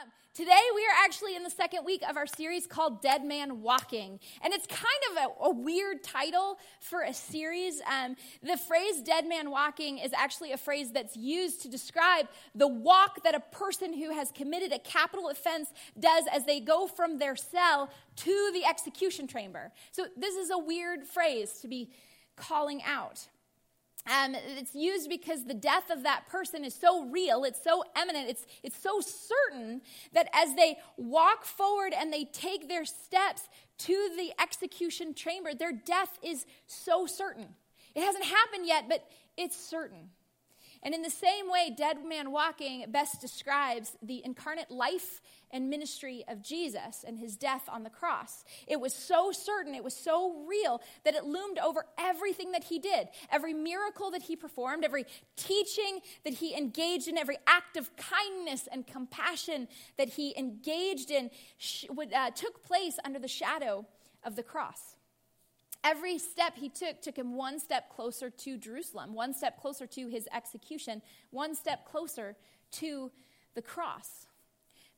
Um, today, we are actually in the second week of our series called Dead Man Walking. And it's kind of a, a weird title for a series. Um, the phrase dead man walking is actually a phrase that's used to describe the walk that a person who has committed a capital offense does as they go from their cell to the execution chamber. So, this is a weird phrase to be calling out. Um, it's used because the death of that person is so real, it's so eminent, it's, it's so certain that as they walk forward and they take their steps to the execution chamber, their death is so certain. It hasn't happened yet, but it's certain. And in the same way, Dead Man Walking best describes the incarnate life and ministry of Jesus and his death on the cross. It was so certain, it was so real that it loomed over everything that he did. Every miracle that he performed, every teaching that he engaged in, every act of kindness and compassion that he engaged in uh, took place under the shadow of the cross. Every step he took took him one step closer to Jerusalem, one step closer to his execution, one step closer to the cross.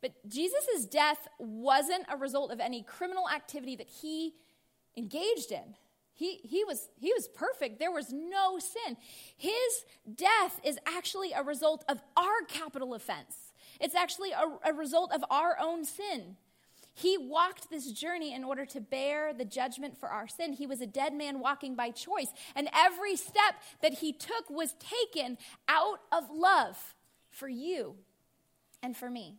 But Jesus' death wasn't a result of any criminal activity that he engaged in. He, he, was, he was perfect. There was no sin. His death is actually a result of our capital offense. It's actually a, a result of our own sin. He walked this journey in order to bear the judgment for our sin. He was a dead man walking by choice. And every step that he took was taken out of love for you and for me.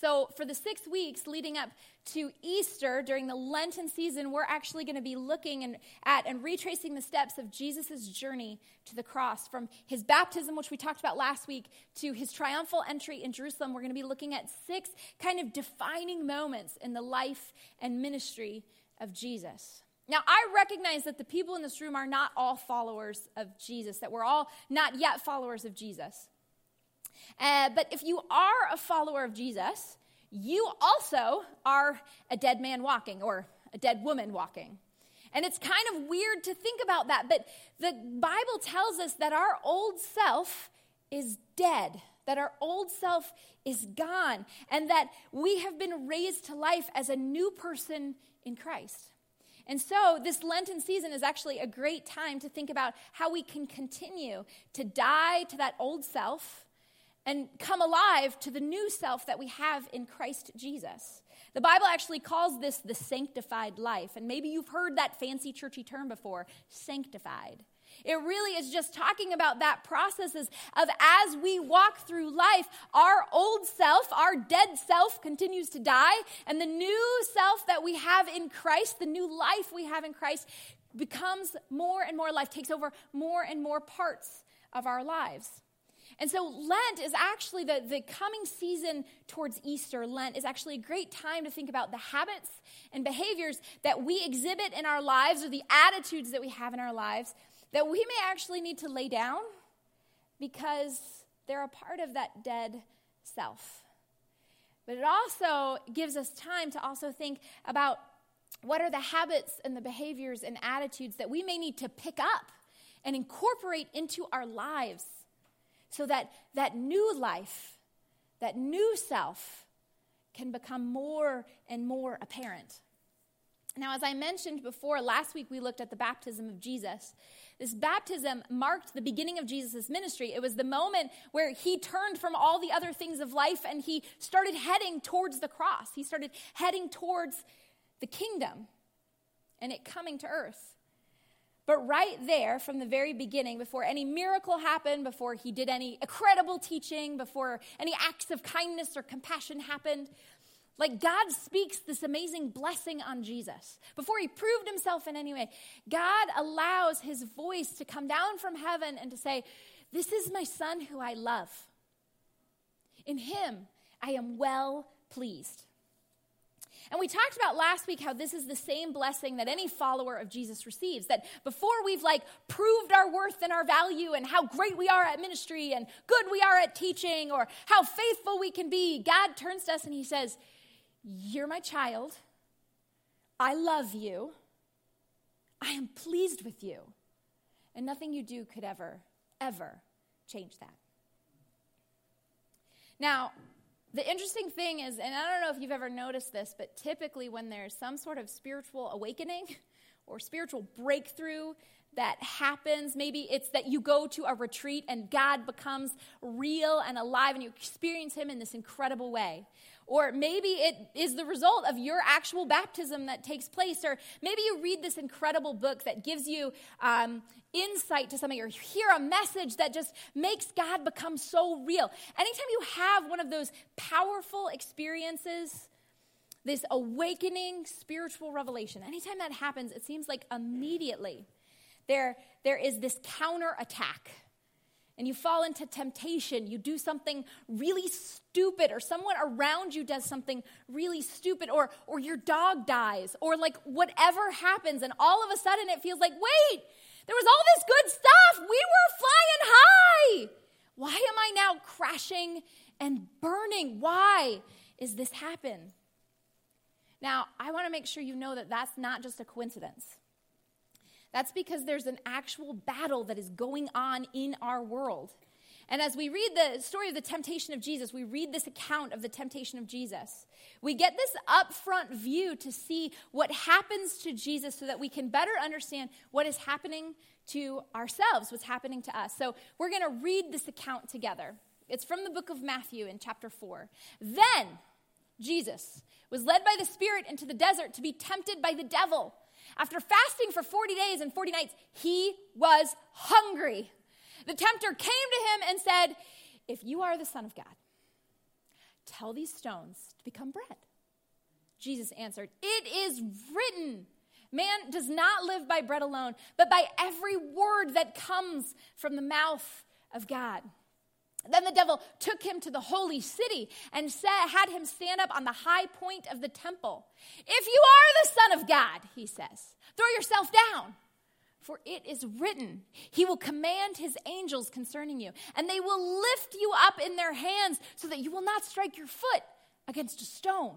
So, for the six weeks leading up to Easter during the Lenten season, we're actually going to be looking and, at and retracing the steps of Jesus' journey to the cross. From his baptism, which we talked about last week, to his triumphal entry in Jerusalem, we're going to be looking at six kind of defining moments in the life and ministry of Jesus. Now, I recognize that the people in this room are not all followers of Jesus, that we're all not yet followers of Jesus. Uh, but if you are a follower of Jesus, you also are a dead man walking or a dead woman walking. And it's kind of weird to think about that, but the Bible tells us that our old self is dead, that our old self is gone, and that we have been raised to life as a new person in Christ. And so, this Lenten season is actually a great time to think about how we can continue to die to that old self and come alive to the new self that we have in Christ Jesus. The Bible actually calls this the sanctified life. And maybe you've heard that fancy churchy term before sanctified. It really is just talking about that processes of as we walk through life, our old self, our dead self continues to die, and the new self that we have in Christ, the new life we have in Christ, becomes more and more life, takes over more and more parts of our lives. And so, Lent is actually the, the coming season towards Easter. Lent is actually a great time to think about the habits and behaviors that we exhibit in our lives or the attitudes that we have in our lives that we may actually need to lay down because they're a part of that dead self. But it also gives us time to also think about what are the habits and the behaviors and attitudes that we may need to pick up and incorporate into our lives so that that new life, that new self, can become more and more apparent. Now, as I mentioned before, last week we looked at the baptism of Jesus. This baptism marked the beginning of Jesus' ministry. It was the moment where he turned from all the other things of life and he started heading towards the cross. He started heading towards the kingdom and it coming to earth. But right there, from the very beginning, before any miracle happened, before he did any incredible teaching, before any acts of kindness or compassion happened, like God speaks this amazing blessing on Jesus. Before he proved himself in any way, God allows his voice to come down from heaven and to say, This is my son who I love. In him I am well pleased. And we talked about last week how this is the same blessing that any follower of Jesus receives. That before we've like proved our worth and our value and how great we are at ministry and good we are at teaching or how faithful we can be, God turns to us and he says, You're my child. I love you. I am pleased with you. And nothing you do could ever, ever change that. Now, The interesting thing is, and I don't know if you've ever noticed this, but typically when there's some sort of spiritual awakening or spiritual breakthrough that happens, maybe it's that you go to a retreat and God becomes real and alive and you experience Him in this incredible way. Or maybe it is the result of your actual baptism that takes place. Or maybe you read this incredible book that gives you um, insight to something, or hear a message that just makes God become so real. Anytime you have one of those powerful experiences, this awakening spiritual revelation, anytime that happens, it seems like immediately there, there is this counterattack and you fall into temptation, you do something really stupid, or someone around you does something really stupid, or, or your dog dies, or like whatever happens, and all of a sudden it feels like, wait, there was all this good stuff. We were flying high. Why am I now crashing and burning? Why is this happen? Now, I want to make sure you know that that's not just a coincidence. That's because there's an actual battle that is going on in our world. And as we read the story of the temptation of Jesus, we read this account of the temptation of Jesus. We get this upfront view to see what happens to Jesus so that we can better understand what is happening to ourselves, what's happening to us. So we're going to read this account together. It's from the book of Matthew in chapter 4. Then Jesus was led by the Spirit into the desert to be tempted by the devil. After fasting for 40 days and 40 nights, he was hungry. The tempter came to him and said, If you are the Son of God, tell these stones to become bread. Jesus answered, It is written, man does not live by bread alone, but by every word that comes from the mouth of God. Then the devil took him to the holy city and had him stand up on the high point of the temple. If you are the Son of God, he says, throw yourself down. For it is written, He will command His angels concerning you, and they will lift you up in their hands so that you will not strike your foot against a stone.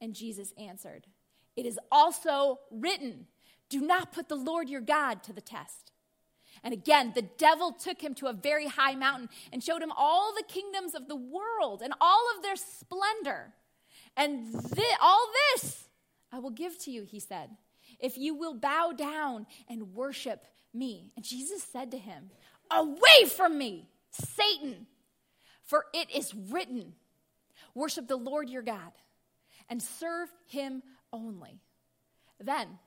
And Jesus answered, It is also written, Do not put the Lord your God to the test. And again, the devil took him to a very high mountain and showed him all the kingdoms of the world and all of their splendor. And all this I will give to you, he said, if you will bow down and worship me. And Jesus said to him, Away from me, Satan, for it is written, Worship the Lord your God and serve him only. Then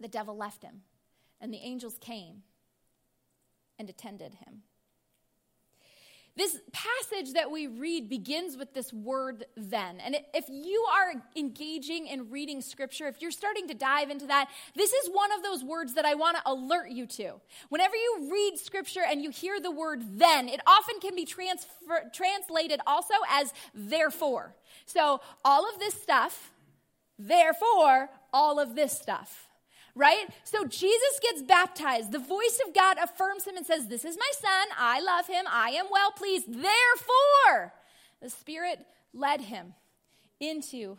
the devil left him, and the angels came and attended him. This passage that we read begins with this word then. And if you are engaging in reading scripture, if you're starting to dive into that, this is one of those words that I want to alert you to. Whenever you read scripture and you hear the word then, it often can be transfer, translated also as therefore. So all of this stuff, therefore, all of this stuff right? So Jesus gets baptized. The voice of God affirms him and says, This is my son. I love him. I am well pleased. Therefore, the Spirit led him into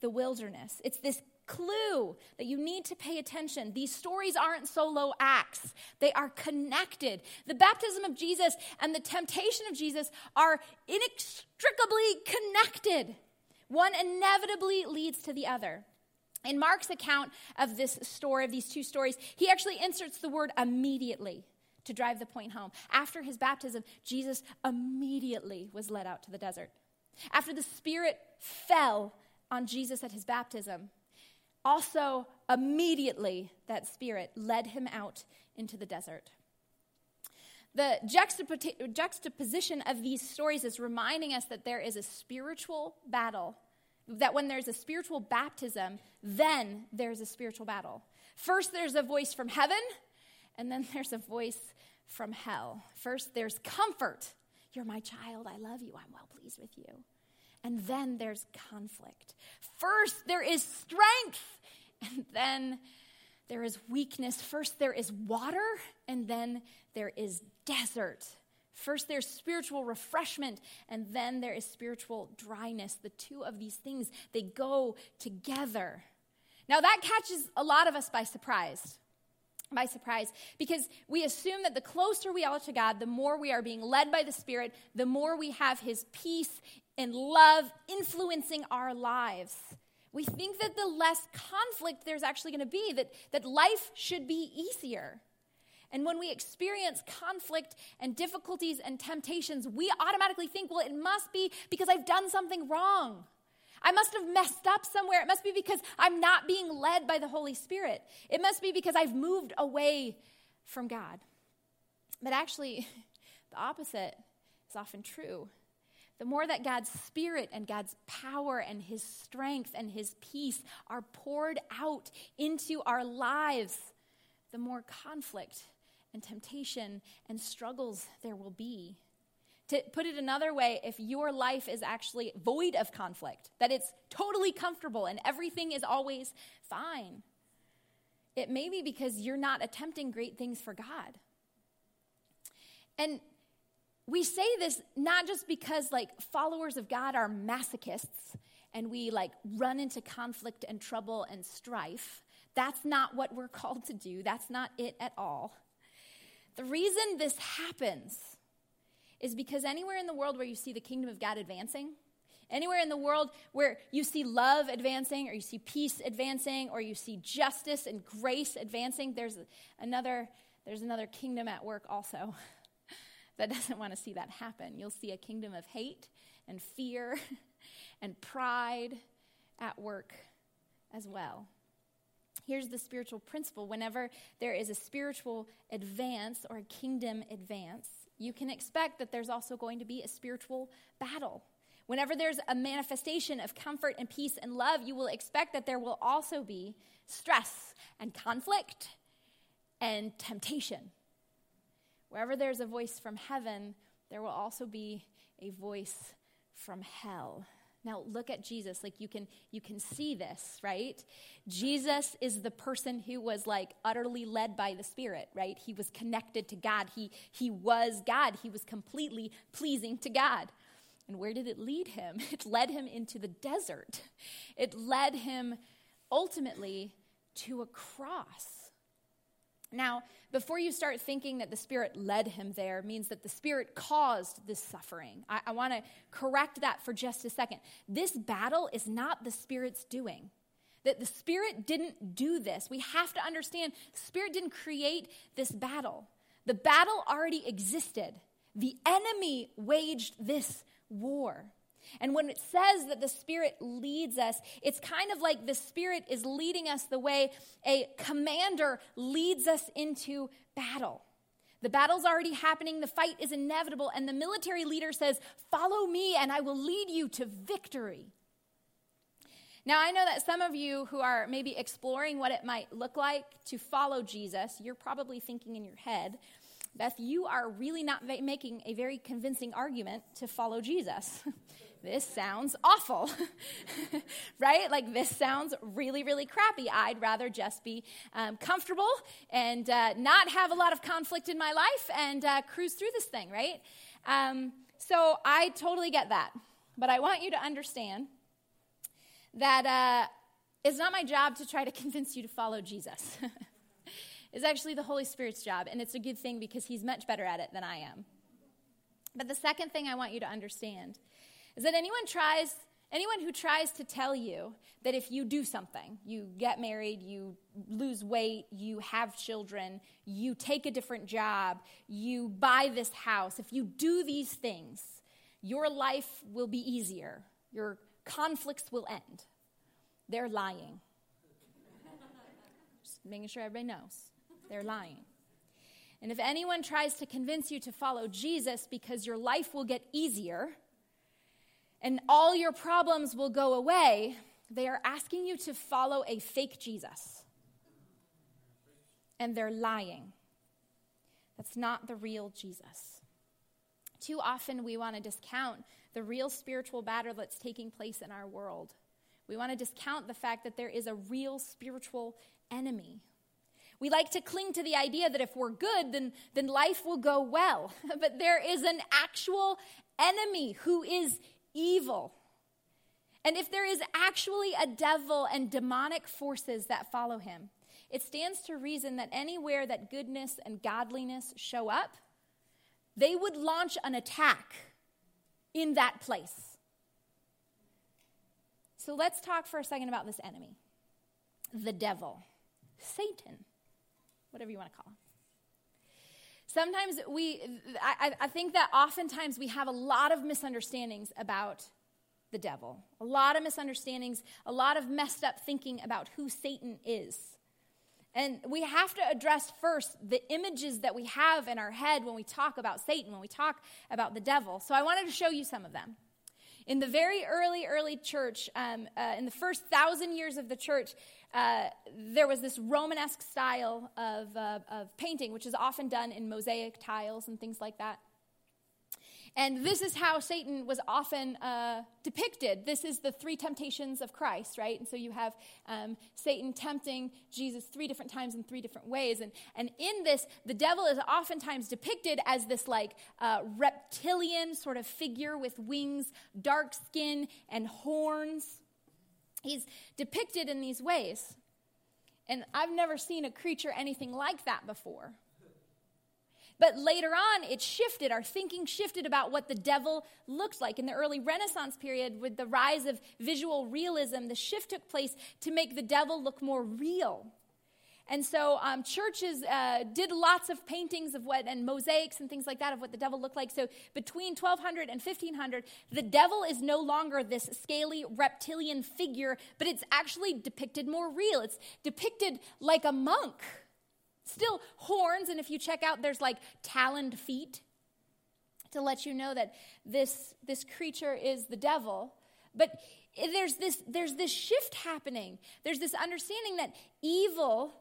the wilderness. It's this clue that you need to pay attention. These stories aren't solo acts, they are connected. The baptism of Jesus and the temptation of Jesus are inextricably connected. One inevitably leads to the other. In Mark's account of this story, of these two stories, he actually inserts the word immediately to drive the point home. After his baptism, Jesus immediately was led out to the desert. After the Spirit fell on Jesus at his baptism, also immediately that Spirit led him out into the desert. The juxtaposition of these stories is reminding us that there is a spiritual battle that when there's a spiritual baptism, then there's a spiritual battle. First, there's a voice from heaven, and then there's a voice from hell. First, there's comfort. You're my child. I love you. I'm well pleased with you. And then there's conflict. First, there is strength, and then there is weakness. First, there is water, and then there is desert. First, there's spiritual refreshment, and then there is spiritual dryness. The two of these things, they go together. Now, that catches a lot of us by surprise. by surprise because we assume that the closer we are to God, the more we are being led by the Spirit, the more we have His peace and love influencing our lives. We think that the less conflict there's actually going to be, that, that life should be easier. And when we experience conflict and difficulties and temptations, we automatically think, well, it must be because I've done something wrong. I must have messed up somewhere. It must be because I'm not being led by the Holy Spirit. It must be because I've moved away from God. But actually, the opposite is often true. The more that God's Spirit and God's power and His strength and His peace are poured out into our lives, the more conflict and temptation and struggles there will be. To put it another way, if your life is actually void of conflict, that it's totally comfortable and everything is always fine, it may be because you're not attempting great things for God. And we say this not just because like followers of God are masochists and we like run into conflict and trouble and strife. That's not what we're called to do. That's not it at all. The reason this happens is because anywhere in the world where you see the kingdom of God advancing, anywhere in the world where you see love advancing, or you see peace advancing, or you see justice and grace advancing, there's another, there's another kingdom at work also that doesn't want to see that happen. You'll see a kingdom of hate and fear and pride at work as well. Here's the spiritual principle whenever there is a spiritual advance or a kingdom advance, you can expect that there's also going to be a spiritual battle. Whenever there's a manifestation of comfort and peace and love, you will expect that there will also be stress and conflict and temptation. Wherever there's a voice from heaven, there will also be a voice from hell. Now look at Jesus. Like you can you can see this, right? Jesus is the person who was like utterly led by the Spirit, right? He was connected to God. He he was God. He was completely pleasing to God. And where did it lead him? It led him into the desert. It led him ultimately to a cross. Now, before you start thinking that the Spirit led him there means that the Spirit caused this suffering, I, I want to correct that for just a second. This battle is not the Spirit's doing. That the Spirit didn't do this. We have to understand Spirit didn't create this battle. The battle already existed. The enemy waged this war. And when it says that the Spirit leads us, it's kind of like the Spirit is leading us the way a commander leads us into battle. The battle's already happening, the fight is inevitable, and the military leader says, Follow me, and I will lead you to victory. Now, I know that some of you who are maybe exploring what it might look like to follow Jesus, you're probably thinking in your head, Beth, you are really not making a very convincing argument to follow Jesus. this sounds awful, right? Like, this sounds really, really crappy. I'd rather just be um, comfortable and uh, not have a lot of conflict in my life and uh, cruise through this thing, right? Um, so, I totally get that. But I want you to understand that uh, it's not my job to try to convince you to follow Jesus. it's actually the Holy Spirit's job, and it's a good thing because He's much better at it than I am. But the second thing I want you to understand is that anyone tries anyone who tries to tell you that if you do something, you get married, you lose weight, you have children, you take a different job, you buy this house, if you do these things, your life will be easier. Your conflicts will end. They're lying. Just making sure everybody knows. They're lying. And if anyone tries to convince you to follow Jesus because your life will get easier, and all your problems will go away, they are asking you to follow a fake Jesus. And they're lying. That's not the real Jesus. Too often we want to discount the real spiritual battle that's taking place in our world. We want to discount the fact that there is a real spiritual enemy. We like to cling to the idea that if we're good, then, then life will go well. but there is an actual enemy who is evil. And if there is actually a devil and demonic forces that follow him, it stands to reason that anywhere that goodness and godliness show up, they would launch an attack in that place. So let's talk for a second about this enemy the devil, Satan, whatever you want to call him. Sometimes we, I, I think that oftentimes we have a lot of misunderstandings about the devil, a lot of misunderstandings, a lot of messed up thinking about who Satan is. And we have to address first the images that we have in our head when we talk about Satan, when we talk about the devil. So I wanted to show you some of them. In the very early, early church, um, uh, in the first thousand years of the church, uh, there was this Romanesque style of, uh, of painting, which is often done in mosaic tiles and things like that. And this is how Satan was often uh, depicted. This is the three temptations of Christ, right? And so you have um, Satan tempting Jesus three different times in three different ways. And, and in this, the devil is oftentimes depicted as this like uh, reptilian sort of figure with wings, dark skin, and horns. He's depicted in these ways. And I've never seen a creature anything like that before. But later on, it shifted. Our thinking shifted about what the devil looked like. In the early Renaissance period, with the rise of visual realism, the shift took place to make the devil look more real. And so um, churches uh, did lots of paintings of what, and mosaics and things like that of what the devil looked like. So between 1200 and 1500, the devil is no longer this scaly reptilian figure, but it's actually depicted more real. It's depicted like a monk Still horns, and if you check out, there's like taloned feet to let you know that this, this creature is the devil. But there's this, there's this shift happening. There's this understanding that evil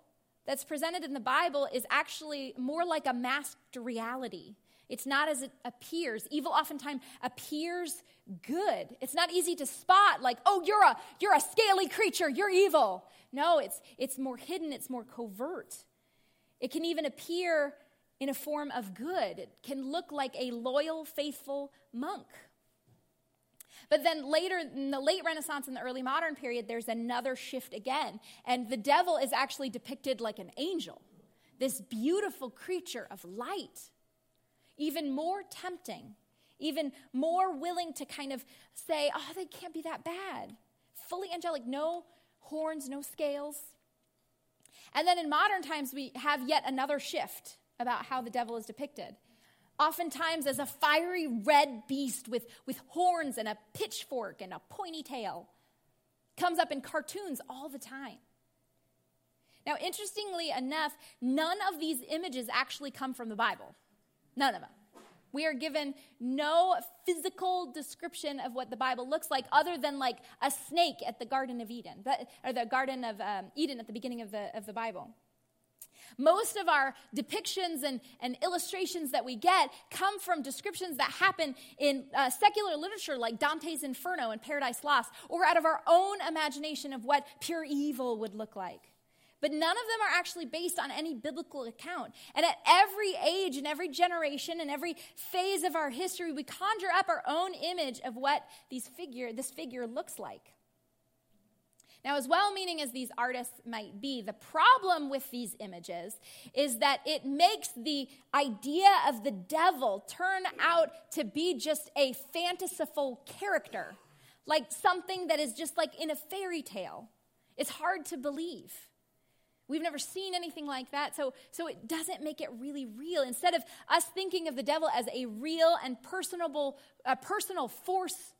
that's presented in the Bible is actually more like a masked reality. It's not as it appears. Evil oftentimes appears good. It's not easy to spot like, "Oh, you're a you're a scaly creature, you're evil." No, it's it's more hidden, it's more covert. It can even appear in a form of good. It can look like a loyal, faithful monk. But then later, in the late Renaissance and the early modern period, there's another shift again. And the devil is actually depicted like an angel, this beautiful creature of light, even more tempting, even more willing to kind of say, oh, they can't be that bad. Fully angelic, no horns, no scales. And then in modern times, we have yet another shift about how the devil is depicted. Oftentimes, as a fiery red beast with, with horns and a pitchfork and a pointy tail. Comes up in cartoons all the time. Now, interestingly enough, none of these images actually come from the Bible. None of them. We are given no physical description of what the Bible looks like other than like a snake at the Garden of Eden, or the Garden of um, Eden at the beginning of the, of the Bible. Most of our depictions and, and illustrations that we get come from descriptions that happen in uh, secular literature like Dante's Inferno and Paradise Lost, or out of our own imagination of what pure evil would look like. But none of them are actually based on any biblical account. And at every age and every generation and every phase of our history, we conjure up our own image of what these figure, this figure looks like. Now, as well meaning as these artists might be, the problem with these images is that it makes the idea of the devil turn out to be just a fanciful character, like something that is just like in a fairy tale. It's hard to believe. We've never seen anything like that, so, so it doesn't make it really real. Instead of us thinking of the devil as a real and personable, a personal force,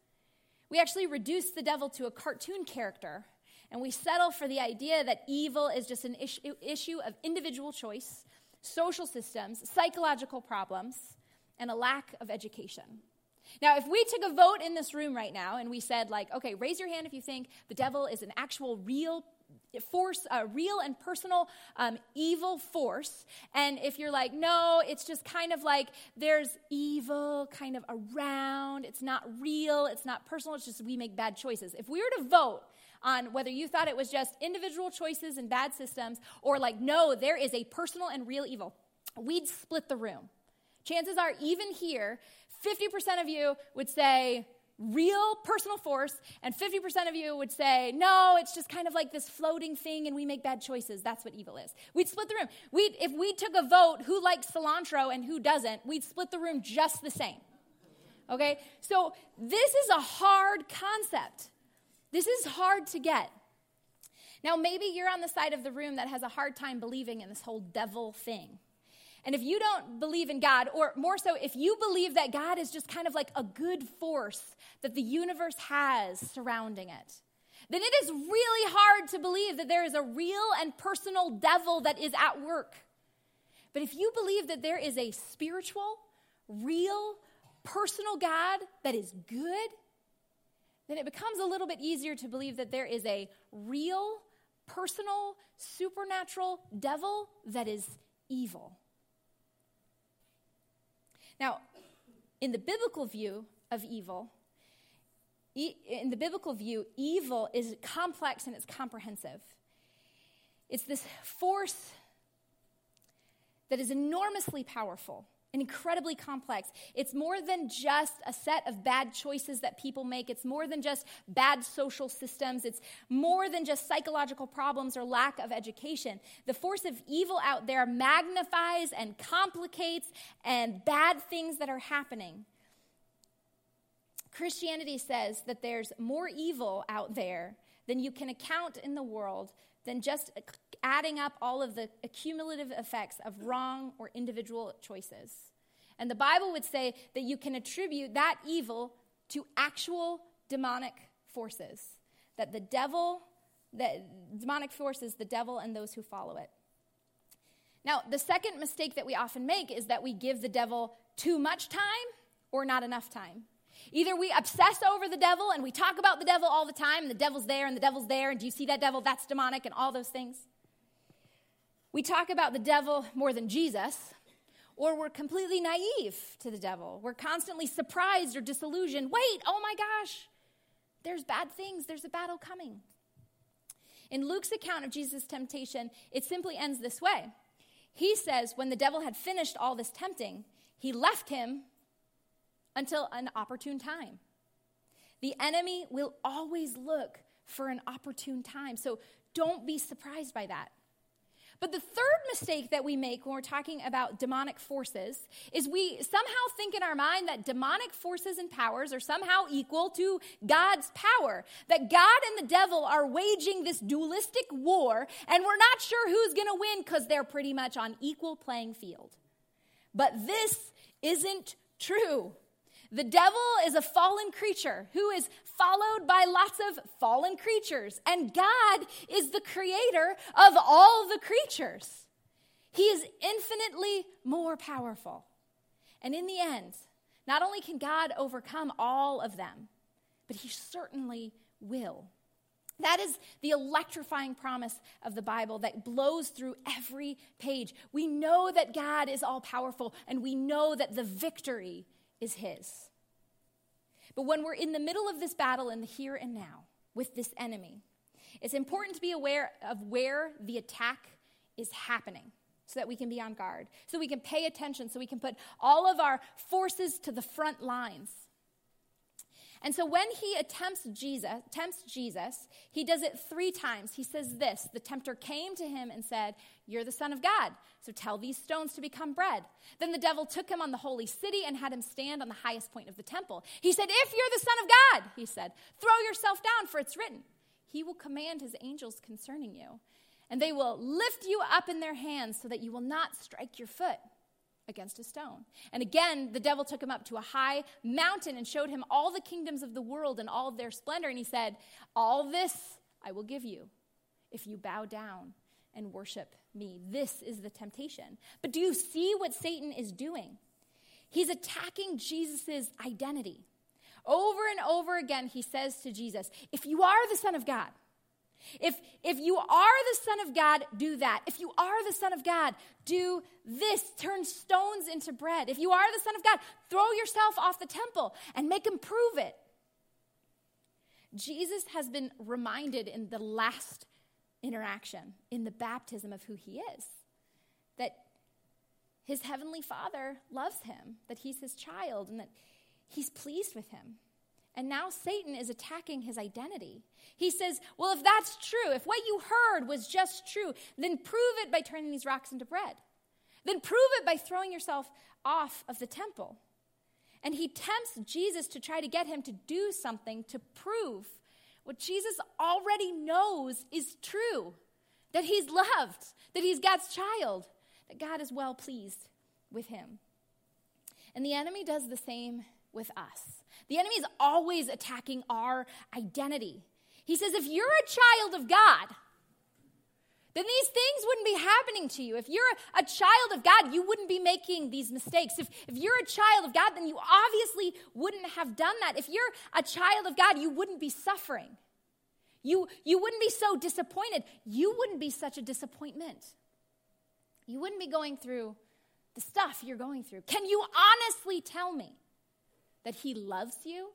we actually reduce the devil to a cartoon character. And we settle for the idea that evil is just an issue, issue of individual choice, social systems, psychological problems, and a lack of education. Now, if we took a vote in this room right now and we said, like, okay, raise your hand if you think the devil is an actual real force, a real and personal um, evil force. And if you're like, no, it's just kind of like there's evil kind of around, it's not real, it's not personal, it's just we make bad choices. If we were to vote, on whether you thought it was just individual choices and bad systems, or like, no, there is a personal and real evil, we'd split the room. Chances are, even here, 50% of you would say, real personal force, and 50% of you would say, no, it's just kind of like this floating thing and we make bad choices. That's what evil is. We'd split the room. We'd, if we took a vote who likes cilantro and who doesn't, we'd split the room just the same. Okay? So this is a hard concept. This is hard to get. Now, maybe you're on the side of the room that has a hard time believing in this whole devil thing. And if you don't believe in God, or more so, if you believe that God is just kind of like a good force that the universe has surrounding it, then it is really hard to believe that there is a real and personal devil that is at work. But if you believe that there is a spiritual, real, personal God that is good, then it becomes a little bit easier to believe that there is a real, personal, supernatural devil that is evil. Now, in the biblical view of evil, in the biblical view, evil is complex and it's comprehensive. It's this force that is enormously powerful and incredibly complex. It's more than just a set of bad choices that people make. It's more than just bad social systems. It's more than just psychological problems or lack of education. The force of evil out there magnifies and complicates and bad things that are happening. Christianity says that there's more evil out there than you can account in the world than just adding up all of the accumulative effects of wrong or individual choices. And the Bible would say that you can attribute that evil to actual demonic forces, that the devil, the demonic forces, the devil and those who follow it. Now, the second mistake that we often make is that we give the devil too much time or not enough time. Either we obsess over the devil and we talk about the devil all the time, and the devil's there and the devil's there, and do you see that devil? That's demonic, and all those things. We talk about the devil more than Jesus, or we're completely naive to the devil. We're constantly surprised or disillusioned. Wait, oh my gosh, there's bad things, there's a battle coming. In Luke's account of Jesus' temptation, it simply ends this way. He says, when the devil had finished all this tempting, he left him until an opportune time. The enemy will always look for an opportune time. So don't be surprised by that. But the third mistake that we make when we're talking about demonic forces is we somehow think in our mind that demonic forces and powers are somehow equal to God's power. That God and the devil are waging this dualistic war, and we're not sure who's going to win because they're pretty much on equal playing field. But this isn't true. The devil is a fallen creature who is followed by lots of fallen creatures, and God is the creator of all the creatures. He is infinitely more powerful. And in the end, not only can God overcome all of them, but he certainly will. That is the electrifying promise of the Bible that blows through every page. We know that God is all powerful, and we know that the victory is His. But when we're in the middle of this battle in the here and now with this enemy, it's important to be aware of where the attack is happening so that we can be on guard, so we can pay attention, so we can put all of our forces to the front lines. And so when he attempts Jesus, tempts Jesus, he does it three times. He says this The tempter came to him and said, You're the Son of God, so tell these stones to become bread. Then the devil took him on the holy city and had him stand on the highest point of the temple. He said, If you're the Son of God, he said, throw yourself down, for it's written, He will command His angels concerning you, and they will lift you up in their hands so that you will not strike your foot against a stone. And again, the devil took him up to a high mountain and showed him all the kingdoms of the world and all of their splendor. And he said, All this I will give you if you bow down and worship me. This is the temptation. But do you see what Satan is doing? He's attacking Jesus' identity. Over and over again, he says to Jesus, If you are the Son of God, if, if you are the Son of God, do that. If you are the Son of God, do this. Turn stones into bread. If you are the Son of God, throw yourself off the temple and make him prove it. Jesus has been reminded in the last interaction, in the baptism of who he is, that his heavenly Father loves him, that he's his child, and that he's pleased with him. And now Satan is attacking his identity. He says, Well, if that's true, if what you heard was just true, then prove it by turning these rocks into bread. Then prove it by throwing yourself off of the temple. And he tempts Jesus to try to get him to do something to prove what Jesus already knows is true that he's loved, that he's God's child, that God is well pleased with him. And the enemy does the same with us. The enemy is always attacking our identity. He says, if you're a child of God, then these things wouldn't be happening to you. If you're a child of God, you wouldn't be making these mistakes. If, if you're a child of God, then you obviously wouldn't have done that. If you're a child of God, you wouldn't be suffering. You, you wouldn't be so disappointed. You wouldn't be such a disappointment. You wouldn't be going through the stuff you're going through. Can you honestly tell me that He loves you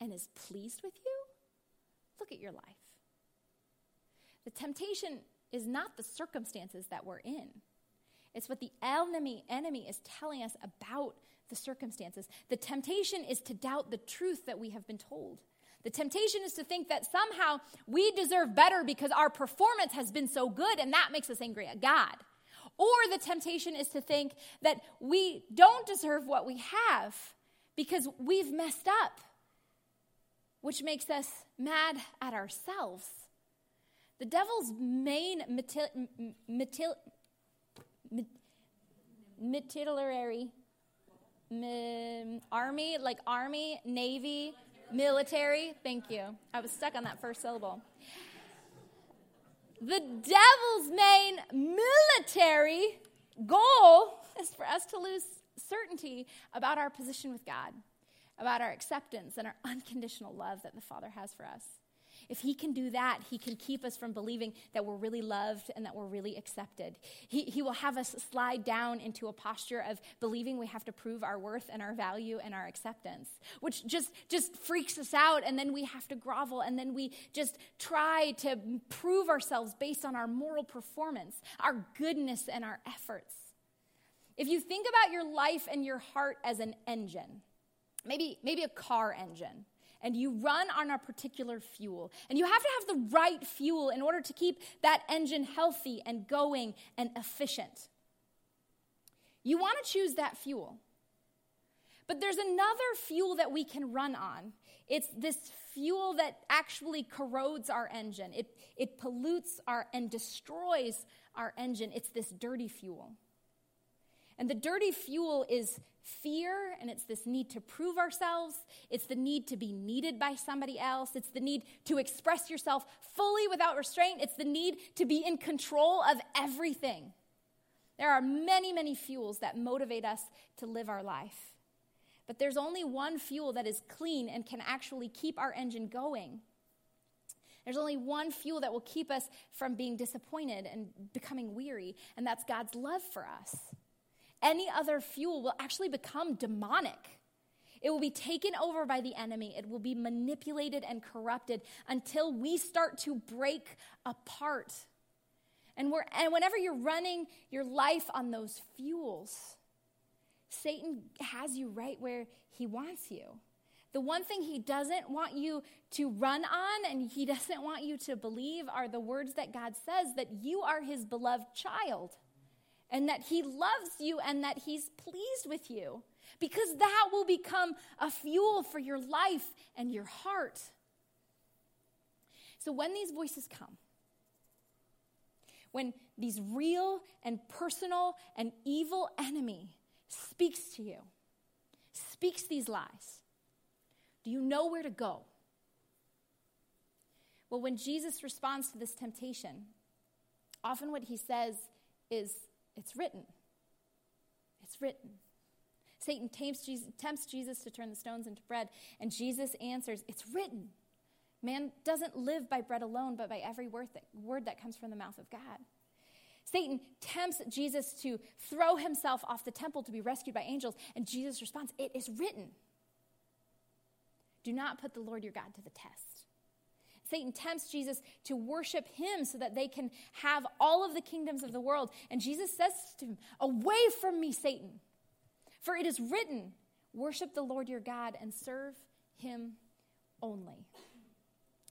and is pleased with you? Look at your life. The temptation is not the circumstances that we're in. It's what the enemy, enemy is telling us about the circumstances. The temptation is to doubt the truth that we have been told. The temptation is to think that somehow we deserve better because our performance has been so good and that makes us angry at God. Or the temptation is to think that we don't deserve what we have because we've messed up, which makes us mad at ourselves. The devil's main matil, army, like army, navy, military, thank you. I was stuck on that first syllable. The devil's main military goal is for us to lose certainty about our position with God, about our acceptance and our unconditional love that the Father has for us. If he can do that, he can keep us from believing that we're really loved and that we're really accepted. He, he will have us slide down into a posture of believing we have to prove our worth and our value and our acceptance, which just, just freaks us out. And then we have to grovel and then we just try to prove ourselves based on our moral performance, our goodness, and our efforts. If you think about your life and your heart as an engine, maybe, maybe a car engine, and you run on a particular fuel. And you have to have the right fuel in order to keep that engine healthy and going and efficient. You want to choose that fuel. But there's another fuel that we can run on. It's this fuel that actually corrodes our engine. It, it pollutes our and destroys our engine. It's this dirty fuel. And the dirty fuel is fear, and it's this need to prove ourselves. It's the need to be needed by somebody else. It's the need to express yourself fully without restraint. It's the need to be in control of everything. There are many, many fuels that motivate us to live our life. But there's only one fuel that is clean and can actually keep our engine going. There's only one fuel that will keep us from being disappointed and becoming weary, and that's God's love for us any other fuel will actually become demonic. It will be taken over by the enemy. It will be manipulated and corrupted until we start to break apart. And, we're, and whenever you're running your life on those fuels, Satan has you right where he wants you. The one thing he doesn't want you to run on and he doesn't want you to believe are the words that God says that you are his beloved child and that He loves you and that He's pleased with you. Because that will become a fuel for your life and your heart. So when these voices come, when these real and personal and evil enemy speaks to you, speaks these lies, do you know where to go? Well, when Jesus responds to this temptation, often what he says is, it's written. It's written. Satan tempts Jesus, to turn the stones into bread, and Jesus answers, It's written. Man doesn't live by bread alone, but by every word that, word that comes from the mouth of God. Satan tempts Jesus to throw himself off the temple to be rescued by angels, and Jesus responds, It is written. Do not put the Lord your God to the test. Satan tempts Jesus to worship him so that they can have all of the kingdoms of the world. And Jesus says to him, Away from me, Satan. For it is written, Worship the Lord your God and serve him only.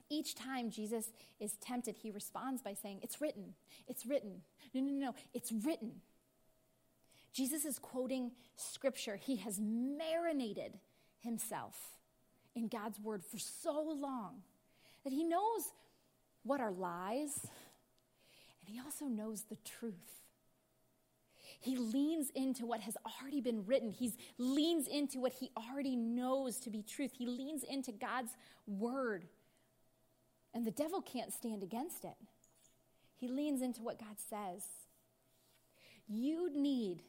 Each time Jesus is tempted, he responds by saying, It's written, it's written. No, no, no, it's written. Jesus is quoting scripture. He has marinated himself in God's word for so long that he knows what are lies and he also knows the truth. He leans into what has already been written. He leans into what he already knows to be truth. He leans into God's word. And the devil can't stand against it. He leans into what God says. You need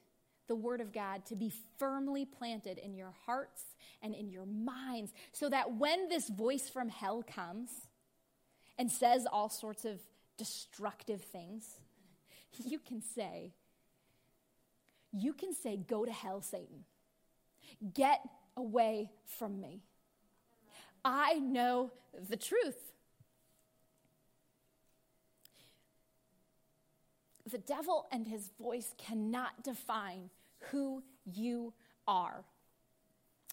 the Word of God to be firmly planted in your hearts and in your minds so that when this voice from hell comes and says all sorts of destructive things, you can say, you can say, Go to hell, Satan. Get away from me. I know the truth. The devil and his voice cannot define who you are.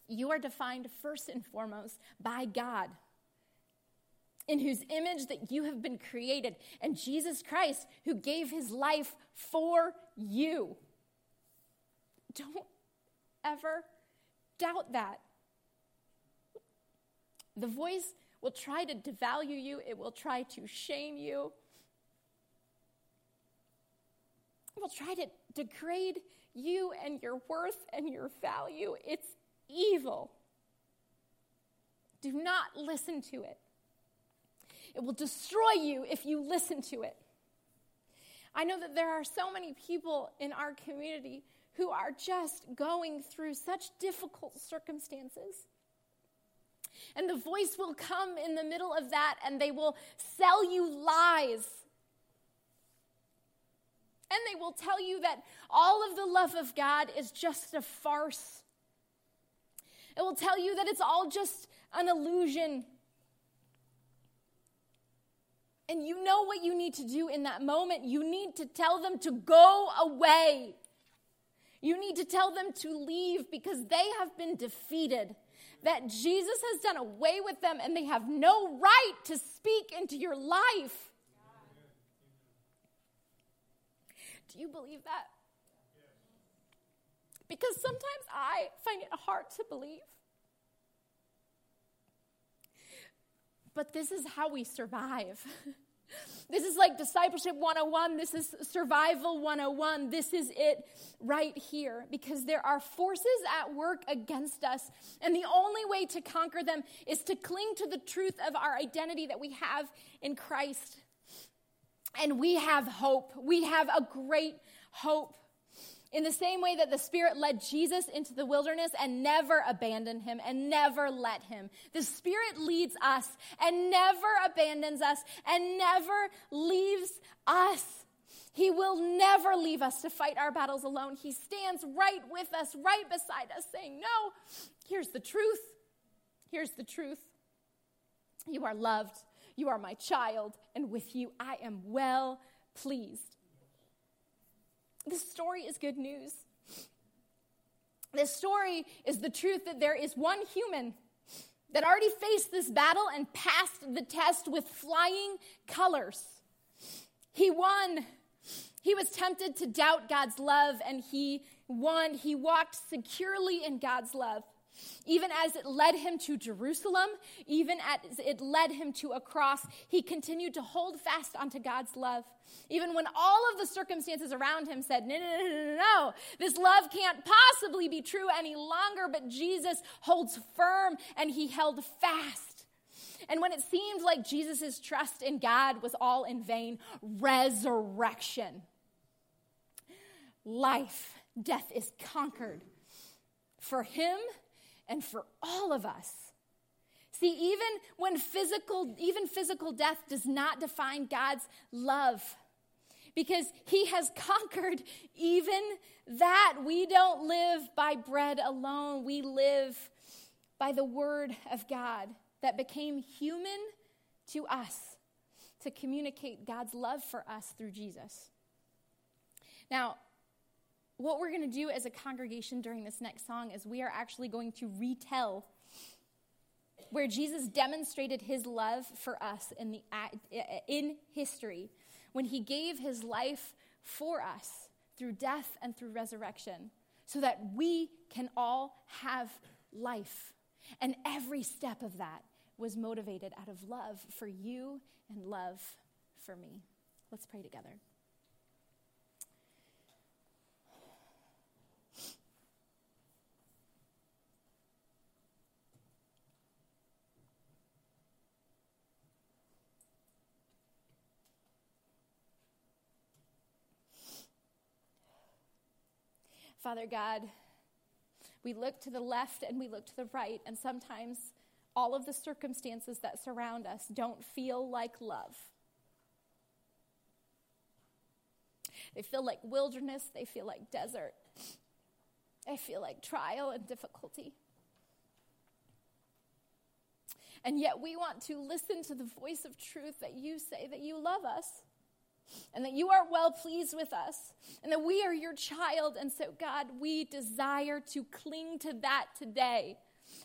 You are defined first and foremost by God, in whose image that you have been created, and Jesus Christ, who gave his life for you. Don't ever doubt that. The voice will try to devalue you, it will try to shame you, will try to degrade you and your worth and your value. It's evil. Do not listen to it. It will destroy you if you listen to it. I know that there are so many people in our community who are just going through such difficult circumstances. And the voice will come in the middle of that and they will sell you lies and they will tell you that all of the love of God is just a farce. It will tell you that it's all just an illusion. And you know what you need to do in that moment. You need to tell them to go away. You need to tell them to leave because they have been defeated. That Jesus has done away with them and they have no right to speak into your life. Do you believe that? Because sometimes I find it hard to believe. But this is how we survive. This is like discipleship 101. This is survival 101. This is it right here because there are forces at work against us. And the only way to conquer them is to cling to the truth of our identity that we have in Christ. And we have hope. We have a great hope. In the same way that the Spirit led Jesus into the wilderness and never abandoned him and never let him, the Spirit leads us and never abandons us and never leaves us. He will never leave us to fight our battles alone. He stands right with us, right beside us, saying, No, here's the truth. Here's the truth. You are loved. You are my child, and with you I am well pleased. This story is good news. This story is the truth that there is one human that already faced this battle and passed the test with flying colors. He won. He was tempted to doubt God's love, and he won. He walked securely in God's love even as it led him to Jerusalem, even as it led him to a cross, he continued to hold fast onto God's love. Even when all of the circumstances around him said, no, no, no, no, no, this love can't possibly be true any longer, but Jesus holds firm and he held fast. And when it seemed like Jesus' trust in God was all in vain, resurrection, life, death is conquered for him and for all of us. See, even when physical, even physical death does not define God's love because he has conquered even that. We don't live by bread alone, we live by the word of God that became human to us to communicate God's love for us through Jesus. Now, what we're going to do as a congregation during this next song is we are actually going to retell where Jesus demonstrated his love for us in, the, in history when he gave his life for us through death and through resurrection so that we can all have life. And every step of that was motivated out of love for you and love for me. Let's pray together. Father God, we look to the left and we look to the right, and sometimes all of the circumstances that surround us don't feel like love. They feel like wilderness, they feel like desert, they feel like trial and difficulty. And yet, we want to listen to the voice of truth that you say that you love us and that you are well pleased with us and that we are your child. And so, God, we desire to cling to that today.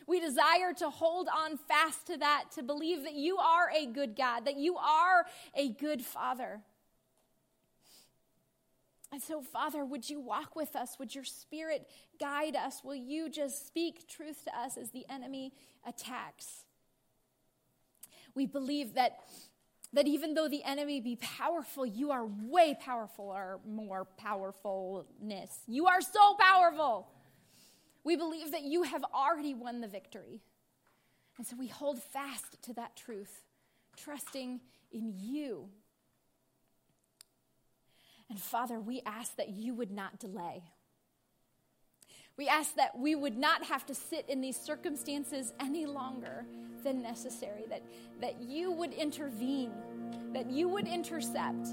We desire to hold on fast to that, to believe that you are a good God, that you are a good Father. And so, Father, would you walk with us? Would your Spirit guide us? Will you just speak truth to us as the enemy attacks? We believe that that even though the enemy be powerful, you are way powerful or more powerfulness. You are so powerful. We believe that you have already won the victory. And so we hold fast to that truth, trusting in you. And Father, we ask that you would not delay. We ask that we would not have to sit in these circumstances any longer than necessary, that, that you would intervene, that you would intercept.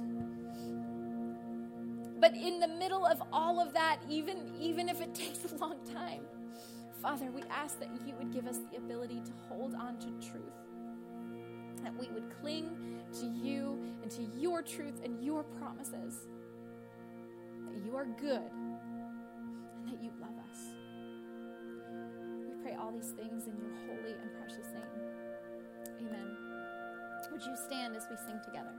But in the middle of all of that, even, even if it takes a long time, Father, we ask that you would give us the ability to hold on to truth, that we would cling to you and to your truth and your promises, that you are good and that you love pray all these things in your holy and precious name. Amen. Would you stand as we sing together?